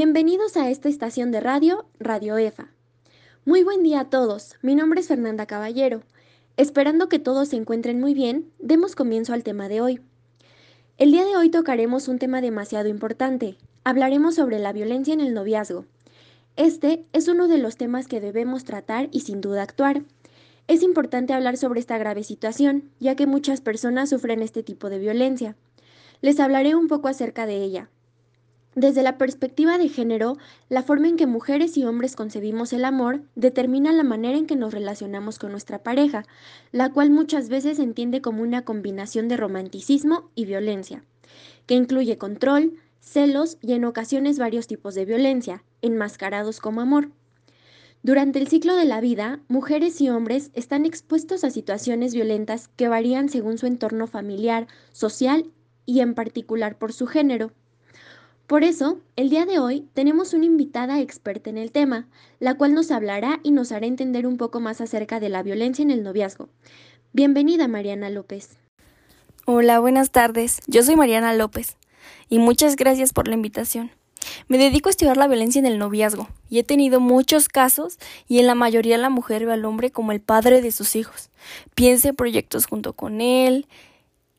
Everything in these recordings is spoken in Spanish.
Bienvenidos a esta estación de radio, Radio EFA. Muy buen día a todos, mi nombre es Fernanda Caballero. Esperando que todos se encuentren muy bien, demos comienzo al tema de hoy. El día de hoy tocaremos un tema demasiado importante. Hablaremos sobre la violencia en el noviazgo. Este es uno de los temas que debemos tratar y sin duda actuar. Es importante hablar sobre esta grave situación, ya que muchas personas sufren este tipo de violencia. Les hablaré un poco acerca de ella. Desde la perspectiva de género, la forma en que mujeres y hombres concebimos el amor determina la manera en que nos relacionamos con nuestra pareja, la cual muchas veces se entiende como una combinación de romanticismo y violencia, que incluye control, celos y en ocasiones varios tipos de violencia, enmascarados como amor. Durante el ciclo de la vida, mujeres y hombres están expuestos a situaciones violentas que varían según su entorno familiar, social y en particular por su género. Por eso, el día de hoy tenemos una invitada experta en el tema, la cual nos hablará y nos hará entender un poco más acerca de la violencia en el noviazgo. Bienvenida, Mariana López. Hola, buenas tardes. Yo soy Mariana López y muchas gracias por la invitación. Me dedico a estudiar la violencia en el noviazgo y he tenido muchos casos y en la mayoría la mujer ve al hombre como el padre de sus hijos. Piensa en proyectos junto con él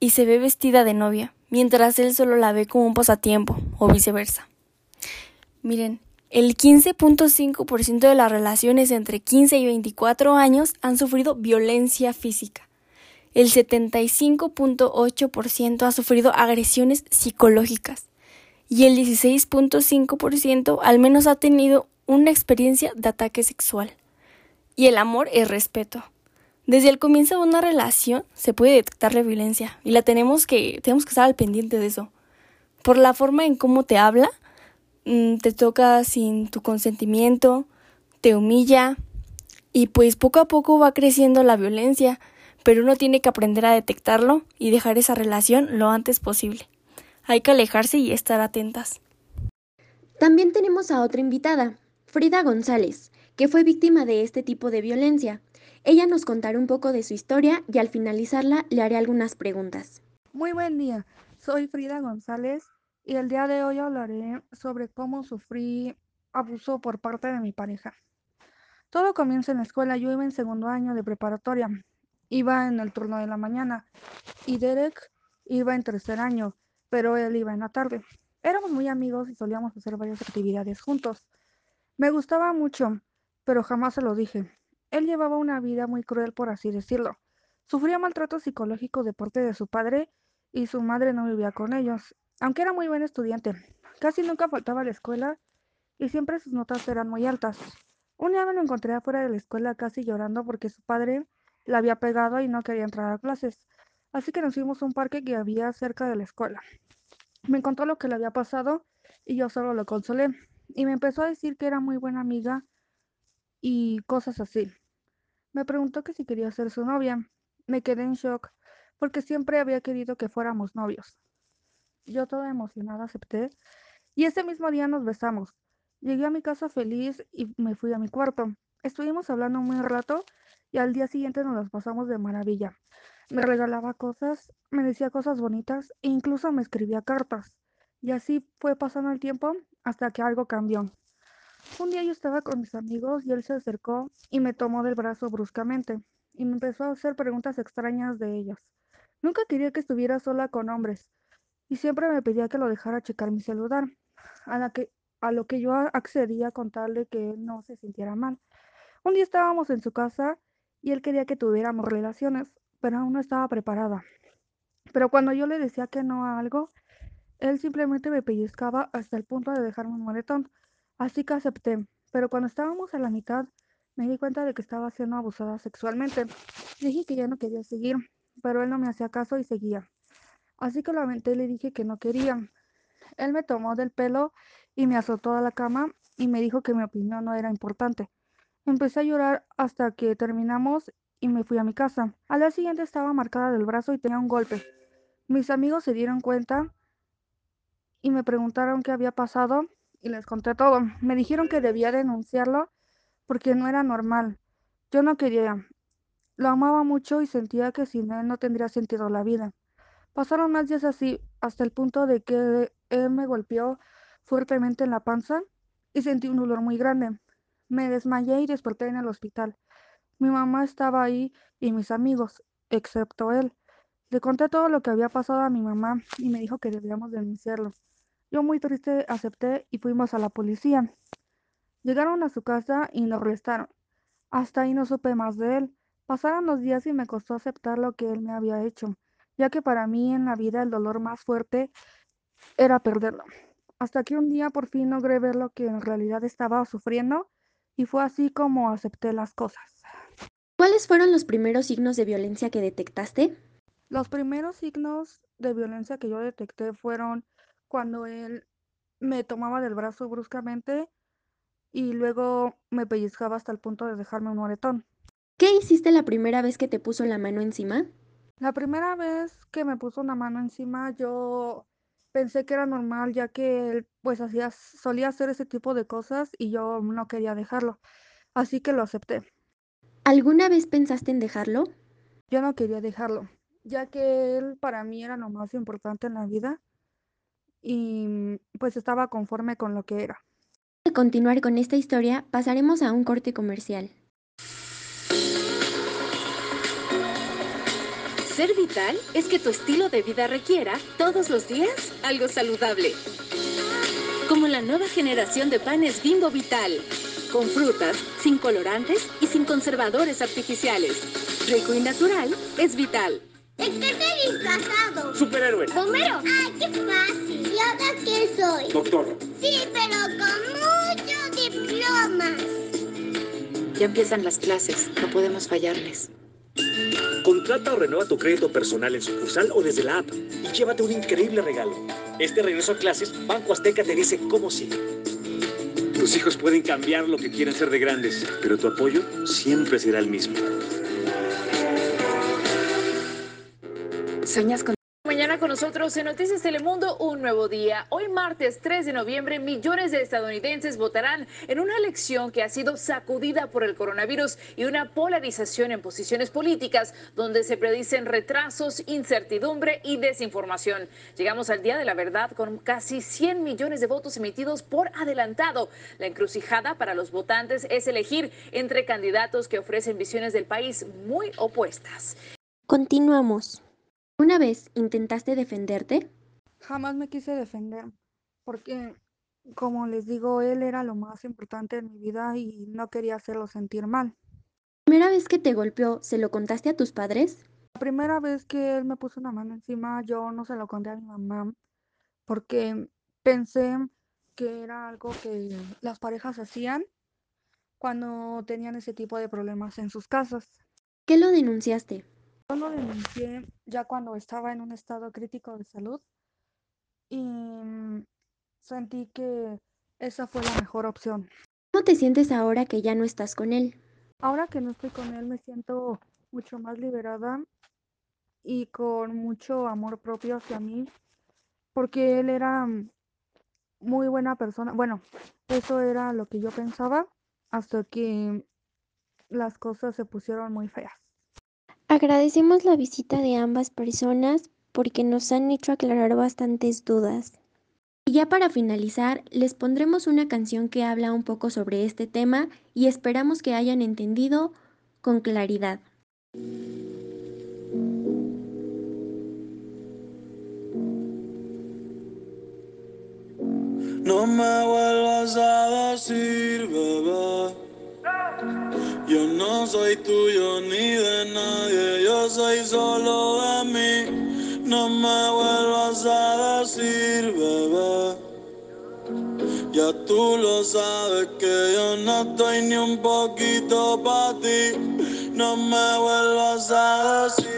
y se ve vestida de novia, mientras él solo la ve como un pasatiempo o viceversa. Miren, el 15.5% de las relaciones entre 15 y 24 años han sufrido violencia física. El 75.8% ha sufrido agresiones psicológicas y el 16.5% al menos ha tenido una experiencia de ataque sexual. Y el amor es respeto. Desde el comienzo de una relación se puede detectar la violencia y la tenemos que tenemos que estar al pendiente de eso. Por la forma en cómo te habla, mm, te toca sin tu consentimiento, te humilla y pues poco a poco va creciendo la violencia, pero uno tiene que aprender a detectarlo y dejar esa relación lo antes posible. Hay que alejarse y estar atentas. También tenemos a otra invitada, Frida González, que fue víctima de este tipo de violencia. Ella nos contará un poco de su historia y al finalizarla le haré algunas preguntas. Muy buen día, soy Frida González y el día de hoy hablaré sobre cómo sufrí abuso por parte de mi pareja. Todo comienza en la escuela, yo iba en segundo año de preparatoria, iba en el turno de la mañana y Derek iba en tercer año pero él iba en la tarde. Éramos muy amigos y solíamos hacer varias actividades juntos. Me gustaba mucho, pero jamás se lo dije. Él llevaba una vida muy cruel, por así decirlo. Sufría maltrato psicológico de parte de su padre y su madre no vivía con ellos, aunque era muy buen estudiante. Casi nunca faltaba a la escuela y siempre sus notas eran muy altas. Un día me lo encontré afuera de la escuela casi llorando porque su padre la había pegado y no quería entrar a clases. Así que nos fuimos a un parque que había cerca de la escuela. Me contó lo que le había pasado y yo solo lo consolé. Y me empezó a decir que era muy buena amiga y cosas así. Me preguntó que si quería ser su novia. Me quedé en shock porque siempre había querido que fuéramos novios. Yo toda emocionada acepté y ese mismo día nos besamos. Llegué a mi casa feliz y me fui a mi cuarto. Estuvimos hablando un buen rato y al día siguiente nos las pasamos de maravilla. Me regalaba cosas, me decía cosas bonitas e incluso me escribía cartas. Y así fue pasando el tiempo hasta que algo cambió. Un día yo estaba con mis amigos y él se acercó y me tomó del brazo bruscamente y me empezó a hacer preguntas extrañas de ellos. Nunca quería que estuviera sola con hombres y siempre me pedía que lo dejara checar mi celular, a, la que, a lo que yo accedía a contarle que no se sintiera mal. Un día estábamos en su casa y él quería que tuviéramos relaciones, pero aún no estaba preparada. Pero cuando yo le decía que no a algo, él simplemente me pellizcaba hasta el punto de dejarme un moretón. Así que acepté. Pero cuando estábamos a la mitad, me di cuenta de que estaba siendo abusada sexualmente. Dije que ya no quería seguir, pero él no me hacía caso y seguía. Así que lo aventé y le dije que no quería. Él me tomó del pelo y me azotó a la cama y me dijo que mi opinión no era importante. Empecé a llorar hasta que terminamos y me fui a mi casa. Al día siguiente estaba marcada del brazo y tenía un golpe. Mis amigos se dieron cuenta y me preguntaron qué había pasado y les conté todo. Me dijeron que debía denunciarlo porque no era normal. Yo no quería. Lo amaba mucho y sentía que sin él no tendría sentido la vida. Pasaron más días así hasta el punto de que él me golpeó fuertemente en la panza y sentí un dolor muy grande. Me desmayé y desperté en el hospital. Mi mamá estaba ahí y mis amigos, excepto él. Le conté todo lo que había pasado a mi mamá y me dijo que debíamos denunciarlo. Yo muy triste acepté y fuimos a la policía. Llegaron a su casa y nos arrestaron. Hasta ahí no supe más de él. Pasaron los días y me costó aceptar lo que él me había hecho, ya que para mí en la vida el dolor más fuerte era perderlo. Hasta que un día por fin logré ver lo que en realidad estaba sufriendo y fue así como acepté las cosas. ¿Cuáles fueron los primeros signos de violencia que detectaste? Los primeros signos de violencia que yo detecté fueron cuando él me tomaba del brazo bruscamente y luego me pellizcaba hasta el punto de dejarme un moretón. ¿Qué hiciste la primera vez que te puso la mano encima? La primera vez que me puso una mano encima yo pensé que era normal ya que él pues hacía, solía hacer ese tipo de cosas y yo no quería dejarlo, así que lo acepté. ¿Alguna vez pensaste en dejarlo? Yo no quería dejarlo, ya que él para mí era lo más importante en la vida y pues estaba conforme con lo que era. De continuar con esta historia, pasaremos a un corte comercial. Ser vital es que tu estilo de vida requiera, todos los días, algo saludable. Como la nueva generación de panes Bimbo Vital. Con frutas, sin colorantes y sin conservadores artificiales. Rico y natural es vital. ¿De qué te disfrazado? Superhéroe. ¿Bombero? ¡Ay, qué fácil! ¿Y ahora quién soy? Doctor. Sí, pero con muchos diplomas. Ya empiezan las clases, no podemos fallarles. Contrata o renueva tu crédito personal en sucursal o desde la app y llévate un increíble regalo. Este regreso a clases, Banco Azteca te dice cómo sigue. Tus hijos pueden cambiar lo que quieren ser de grandes, pero tu apoyo siempre será el mismo. ¿Sueñas con Mañana con nosotros en Noticias Telemundo, un nuevo día. Hoy martes 3 de noviembre, millones de estadounidenses votarán en una elección que ha sido sacudida por el coronavirus y una polarización en posiciones políticas, donde se predicen retrasos, incertidumbre y desinformación. Llegamos al Día de la Verdad con casi 100 millones de votos emitidos por adelantado. La encrucijada para los votantes es elegir entre candidatos que ofrecen visiones del país muy opuestas. Continuamos. ¿Una vez intentaste defenderte? Jamás me quise defender, porque, como les digo, él era lo más importante en mi vida y no quería hacerlo sentir mal. ¿La primera vez que te golpeó, se lo contaste a tus padres? La primera vez que él me puso una mano encima, yo no se lo conté a mi mamá, porque pensé que era algo que las parejas hacían cuando tenían ese tipo de problemas en sus casas. ¿Qué lo denunciaste? Yo lo denuncié ya cuando estaba en un estado crítico de salud y mm, sentí que esa fue la mejor opción. ¿Cómo te sientes ahora que ya no estás con él? Ahora que no estoy con él me siento mucho más liberada y con mucho amor propio hacia mí, porque él era mm, muy buena persona. Bueno, eso era lo que yo pensaba hasta que las cosas se pusieron muy feas. Agradecemos la visita de ambas personas porque nos han hecho aclarar bastantes dudas. Y ya para finalizar, les pondremos una canción que habla un poco sobre este tema y esperamos que hayan entendido con claridad. No me vuelvas a decir, no soy tuyo ni de nadie, yo soy solo de mí. No me vuelvas a decir, bebé. Ya tú lo sabes que yo no estoy ni un poquito para ti. No me vuelvas a decir,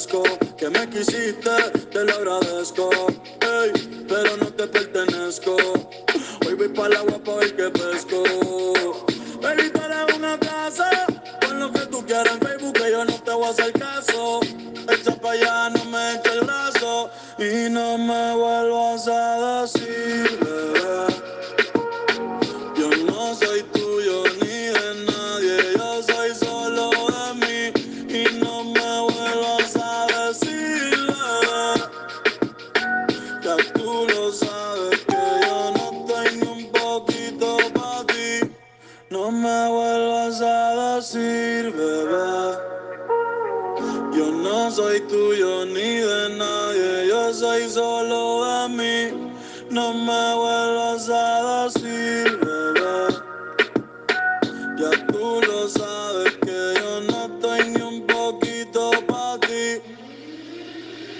Que me quisiste, te lo agradezco. Pero no te pertenezco. Hoy voy para el agua para ver qué pesco. Baby, tú eres una casa. Con lo que tú quieras en Facebook, que yo no te voy a hacer caso. Echa para allá, no me eches el brazo. Y no me vuelvas a decir, a decir, bebé. Yo no soy tuyo ni de nadie, yo soy solo de mí. No me vuelvas